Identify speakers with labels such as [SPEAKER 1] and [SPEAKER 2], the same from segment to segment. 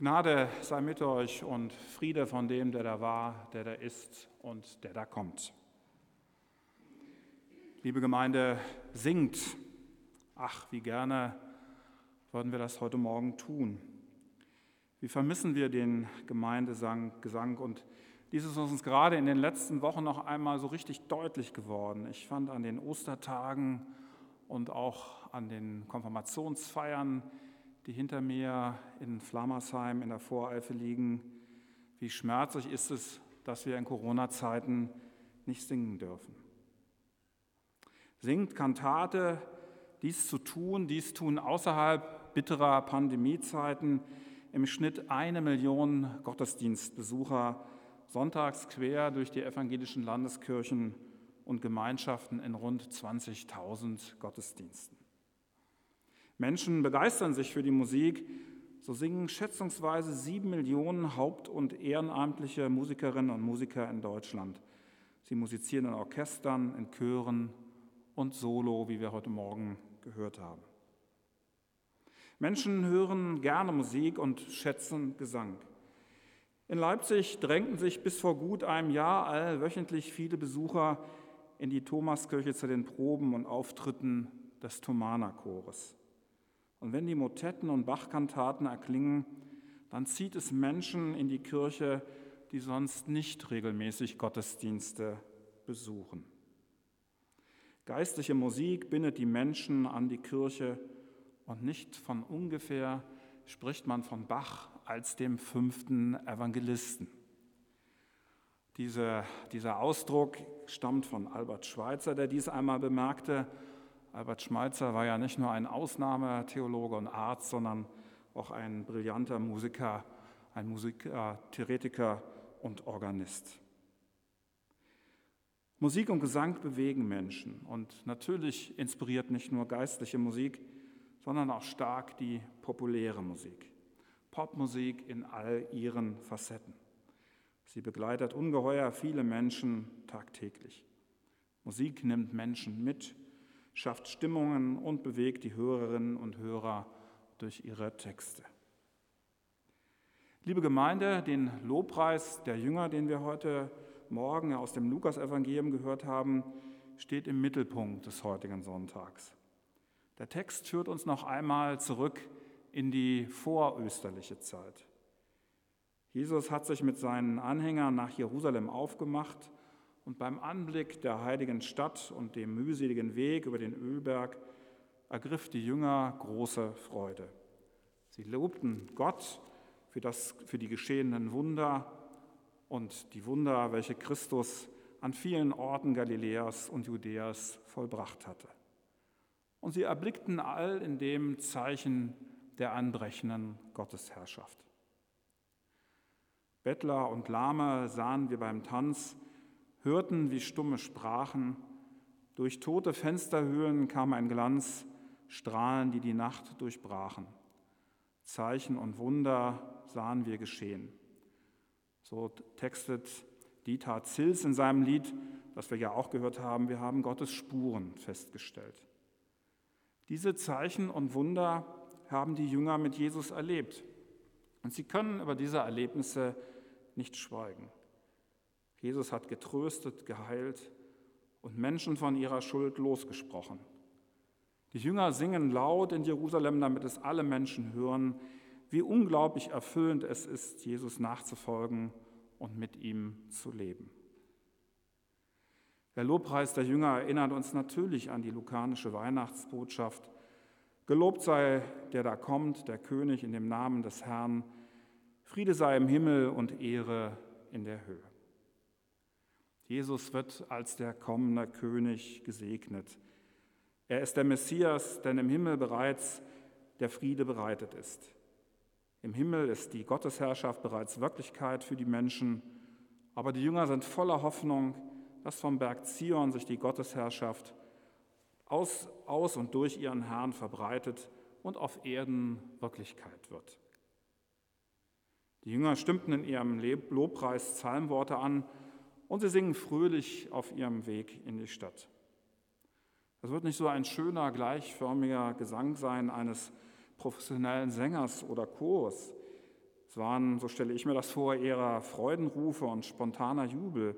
[SPEAKER 1] Gnade sei mit euch und Friede von dem, der da war, der da ist und der da kommt. Liebe Gemeinde, singt. Ach, wie gerne würden wir das heute Morgen tun. Wie vermissen wir den Gemeindesang und dies ist uns gerade in den letzten Wochen noch einmal so richtig deutlich geworden. Ich fand an den Ostertagen und auch an den Konfirmationsfeiern, die hinter mir in Flammersheim in der Voreifel liegen, wie schmerzlich ist es, dass wir in Corona-Zeiten nicht singen dürfen. Singt Kantate, dies zu tun, dies tun außerhalb bitterer Pandemiezeiten, im Schnitt eine Million Gottesdienstbesucher sonntags quer durch die evangelischen Landeskirchen und Gemeinschaften in rund 20.000 Gottesdiensten. Menschen begeistern sich für die Musik, so singen schätzungsweise sieben Millionen haupt- und ehrenamtliche Musikerinnen und Musiker in Deutschland. Sie musizieren in Orchestern, in Chören und solo, wie wir heute Morgen gehört haben. Menschen hören gerne Musik und schätzen Gesang. In Leipzig drängten sich bis vor gut einem Jahr allwöchentlich viele Besucher in die Thomaskirche zu den Proben und Auftritten des Thomanerchores. Und wenn die Motetten und Bachkantaten erklingen, dann zieht es Menschen in die Kirche, die sonst nicht regelmäßig Gottesdienste besuchen. Geistliche Musik bindet die Menschen an die Kirche und nicht von ungefähr spricht man von Bach als dem fünften Evangelisten. Diese, dieser Ausdruck stammt von Albert Schweitzer, der dies einmal bemerkte Albert Schmeitzer war ja nicht nur ein Ausnahmetheologe und Arzt, sondern auch ein brillanter Musiker, ein Musiker, Theoretiker und Organist. Musik und Gesang bewegen Menschen und natürlich inspiriert nicht nur geistliche Musik, sondern auch stark die populäre Musik. Popmusik in all ihren Facetten. Sie begleitet ungeheuer viele Menschen tagtäglich. Musik nimmt Menschen mit schafft Stimmungen und bewegt die Hörerinnen und Hörer durch ihre Texte. Liebe Gemeinde, den Lobpreis der Jünger, den wir heute Morgen aus dem Lukasevangelium gehört haben, steht im Mittelpunkt des heutigen Sonntags. Der Text führt uns noch einmal zurück in die vorösterliche Zeit. Jesus hat sich mit seinen Anhängern nach Jerusalem aufgemacht und beim Anblick der heiligen Stadt und dem mühseligen Weg über den Ölberg ergriff die Jünger große Freude. Sie lobten Gott für, das, für die geschehenen Wunder und die Wunder, welche Christus an vielen Orten Galiläas und Judäas vollbracht hatte. Und sie erblickten all in dem Zeichen der anbrechenden Gottesherrschaft. Bettler und Lahme sahen wir beim Tanz, hörten, wie Stumme sprachen. Durch tote Fensterhöhlen kam ein Glanz, Strahlen, die die Nacht durchbrachen. Zeichen und Wunder sahen wir geschehen. So textet Dieter Zils in seinem Lied, das wir ja auch gehört haben, wir haben Gottes Spuren festgestellt. Diese Zeichen und Wunder haben die Jünger mit Jesus erlebt. Und sie können über diese Erlebnisse nicht schweigen. Jesus hat getröstet, geheilt und Menschen von ihrer Schuld losgesprochen. Die Jünger singen laut in Jerusalem, damit es alle Menschen hören, wie unglaublich erfüllend es ist, Jesus nachzufolgen und mit ihm zu leben. Der Lobpreis der Jünger erinnert uns natürlich an die lukanische Weihnachtsbotschaft. Gelobt sei der da kommt, der König in dem Namen des Herrn. Friede sei im Himmel und Ehre in der Höhe. Jesus wird als der kommende König gesegnet. Er ist der Messias, denn im Himmel bereits der Friede bereitet ist. Im Himmel ist die Gottesherrschaft bereits Wirklichkeit für die Menschen, aber die Jünger sind voller Hoffnung, dass vom Berg Zion sich die Gottesherrschaft aus, aus und durch ihren Herrn verbreitet und auf Erden Wirklichkeit wird. Die Jünger stimmten in ihrem Lobpreis Psalmworte an, und sie singen fröhlich auf ihrem Weg in die Stadt. Das wird nicht so ein schöner, gleichförmiger Gesang sein eines professionellen Sängers oder Chors, Es waren, so stelle ich mir das vor, eher Freudenrufe und spontaner Jubel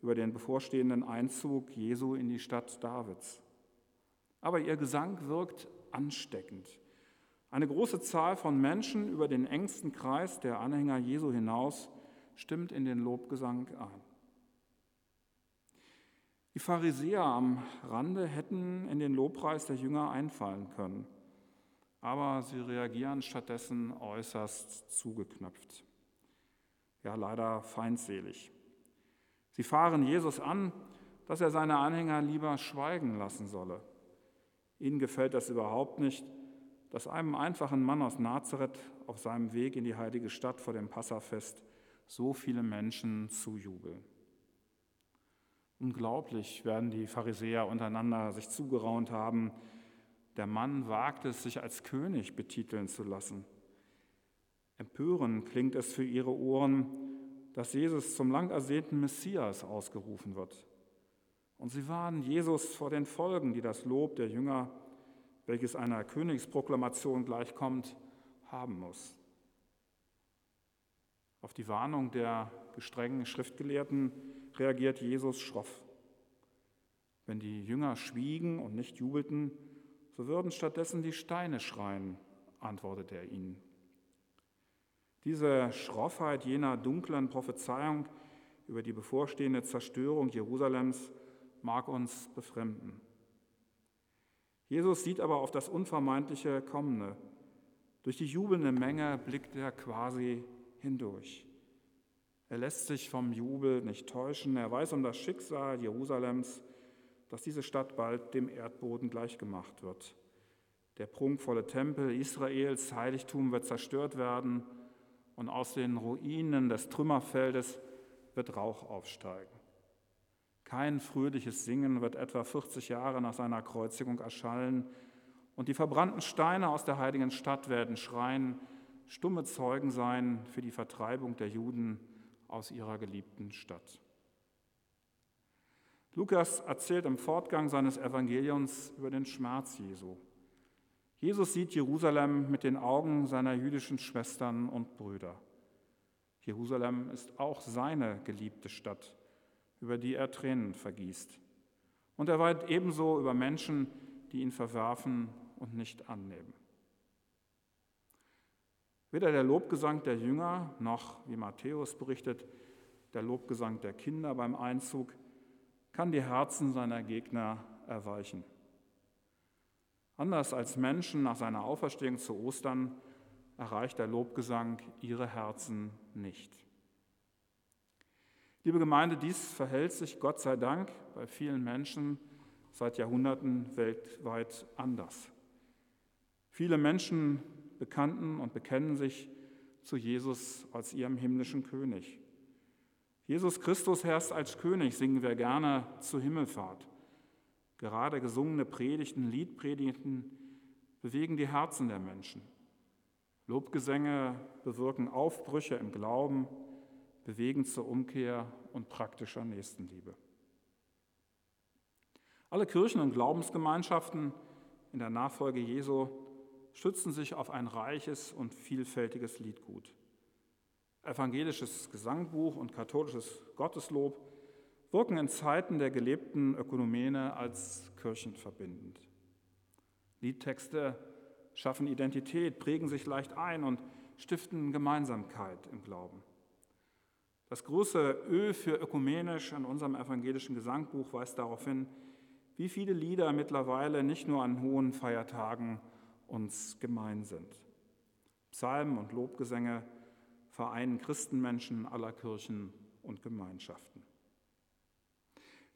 [SPEAKER 1] über den bevorstehenden Einzug Jesu in die Stadt Davids. Aber ihr Gesang wirkt ansteckend. Eine große Zahl von Menschen über den engsten Kreis der Anhänger Jesu hinaus stimmt in den Lobgesang ein. Die Pharisäer am Rande hätten in den Lobpreis der Jünger einfallen können, aber sie reagieren stattdessen äußerst zugeknöpft. Ja, leider feindselig. Sie fahren Jesus an, dass er seine Anhänger lieber schweigen lassen solle. Ihnen gefällt das überhaupt nicht, dass einem einfachen Mann aus Nazareth auf seinem Weg in die heilige Stadt vor dem Passafest so viele Menschen zujubeln. Unglaublich werden die Pharisäer untereinander sich zugeraunt haben. Der Mann wagt es, sich als König betiteln zu lassen. Empörend klingt es für ihre Ohren, dass Jesus zum lang ersehnten Messias ausgerufen wird. Und sie warnen Jesus vor den Folgen, die das Lob der Jünger, welches einer Königsproklamation gleichkommt, haben muss. Auf die Warnung der gestrengen Schriftgelehrten reagiert Jesus schroff. Wenn die Jünger schwiegen und nicht jubelten, so würden stattdessen die Steine schreien, antwortet er ihnen. Diese Schroffheit jener dunklen Prophezeiung über die bevorstehende Zerstörung Jerusalems mag uns befremden. Jesus sieht aber auf das unvermeidliche Kommende. Durch die jubelnde Menge blickt er quasi hindurch. Er lässt sich vom Jubel nicht täuschen. Er weiß um das Schicksal Jerusalems, dass diese Stadt bald dem Erdboden gleichgemacht wird. Der prunkvolle Tempel Israels, Heiligtum, wird zerstört werden und aus den Ruinen des Trümmerfeldes wird Rauch aufsteigen. Kein fröhliches Singen wird etwa 40 Jahre nach seiner Kreuzigung erschallen und die verbrannten Steine aus der heiligen Stadt werden schreien, stumme Zeugen sein für die Vertreibung der Juden aus ihrer geliebten Stadt. Lukas erzählt im Fortgang seines Evangeliums über den Schmerz Jesu. Jesus sieht Jerusalem mit den Augen seiner jüdischen Schwestern und Brüder. Jerusalem ist auch seine geliebte Stadt, über die er Tränen vergießt. Und er weint ebenso über Menschen, die ihn verwerfen und nicht annehmen. Weder der Lobgesang der Jünger noch, wie Matthäus berichtet, der Lobgesang der Kinder beim Einzug kann die Herzen seiner Gegner erweichen. Anders als Menschen nach seiner Auferstehung zu Ostern erreicht der Lobgesang ihre Herzen nicht. Liebe Gemeinde, dies verhält sich Gott sei Dank bei vielen Menschen seit Jahrhunderten weltweit anders. Viele Menschen bekannten und bekennen sich zu Jesus als ihrem himmlischen König. Jesus Christus herrscht als König, singen wir gerne zur Himmelfahrt. Gerade gesungene Predigten, Liedpredigten bewegen die Herzen der Menschen. Lobgesänge bewirken Aufbrüche im Glauben, bewegen zur Umkehr und praktischer Nächstenliebe. Alle Kirchen und Glaubensgemeinschaften in der Nachfolge Jesu stützen sich auf ein reiches und vielfältiges Liedgut. Evangelisches Gesangbuch und katholisches Gotteslob wirken in Zeiten der gelebten Ökonomene als kirchenverbindend. Liedtexte schaffen Identität, prägen sich leicht ein und stiften Gemeinsamkeit im Glauben. Das große Ö für ökumenisch in unserem evangelischen Gesangbuch weist darauf hin, wie viele Lieder mittlerweile nicht nur an hohen Feiertagen uns gemein sind. Psalmen und Lobgesänge vereinen Christenmenschen aller Kirchen und Gemeinschaften.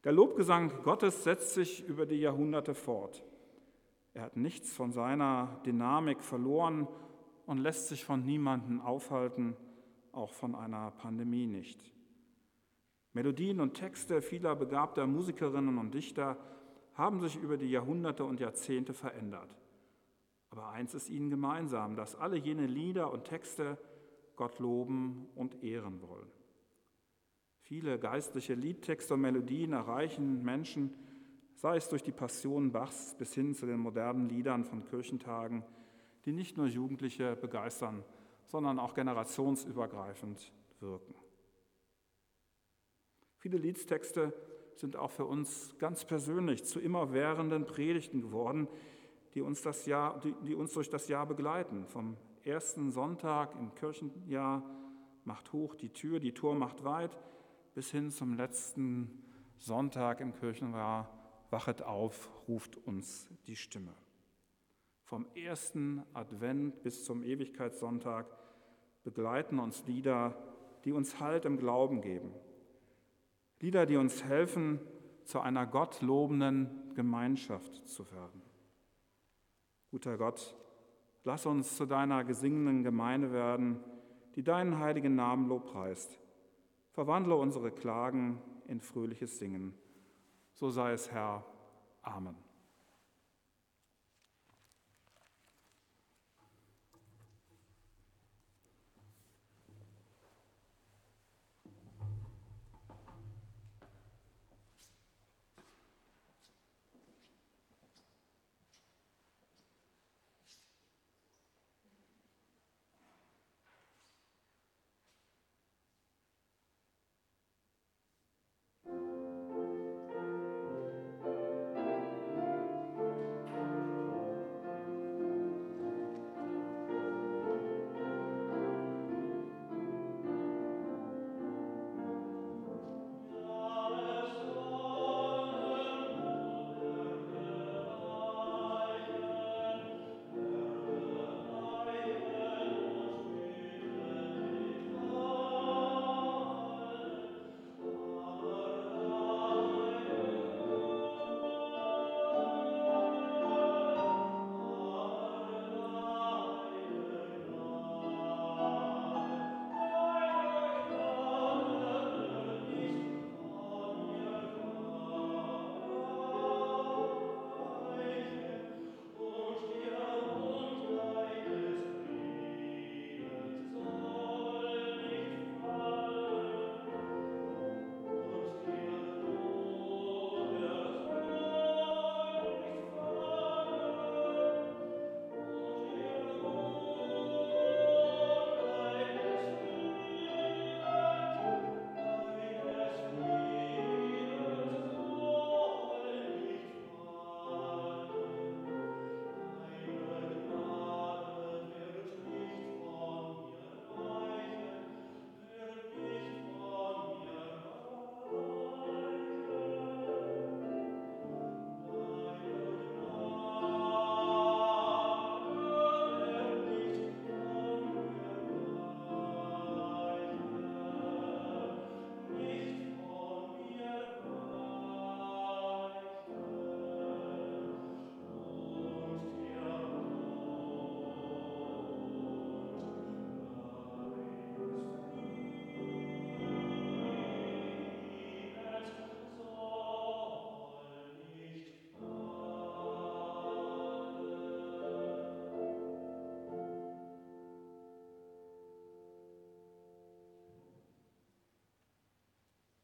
[SPEAKER 1] Der Lobgesang Gottes setzt sich über die Jahrhunderte fort. Er hat nichts von seiner Dynamik verloren und lässt sich von niemandem aufhalten, auch von einer Pandemie nicht. Melodien und Texte vieler begabter Musikerinnen und Dichter haben sich über die Jahrhunderte und Jahrzehnte verändert. Aber eins ist ihnen gemeinsam, dass alle jene Lieder und Texte Gott loben und ehren wollen. Viele geistliche Liedtexte und Melodien erreichen Menschen, sei es durch die Passion Bachs bis hin zu den modernen Liedern von Kirchentagen, die nicht nur Jugendliche begeistern, sondern auch generationsübergreifend wirken. Viele Liedstexte sind auch für uns ganz persönlich zu immerwährenden Predigten geworden, die uns, das Jahr, die, die uns durch das Jahr begleiten. Vom ersten Sonntag im Kirchenjahr macht hoch die Tür, die Tor macht weit, bis hin zum letzten Sonntag im Kirchenjahr wachet auf, ruft uns die Stimme. Vom ersten Advent bis zum Ewigkeitssonntag begleiten uns Lieder, die uns Halt im Glauben geben. Lieder, die uns helfen, zu einer gottlobenden Gemeinschaft zu werden. Guter Gott, lass uns zu deiner gesingenden Gemeinde werden, die deinen heiligen Namen lobpreist. Verwandle unsere Klagen in fröhliches Singen. So sei es, Herr. Amen.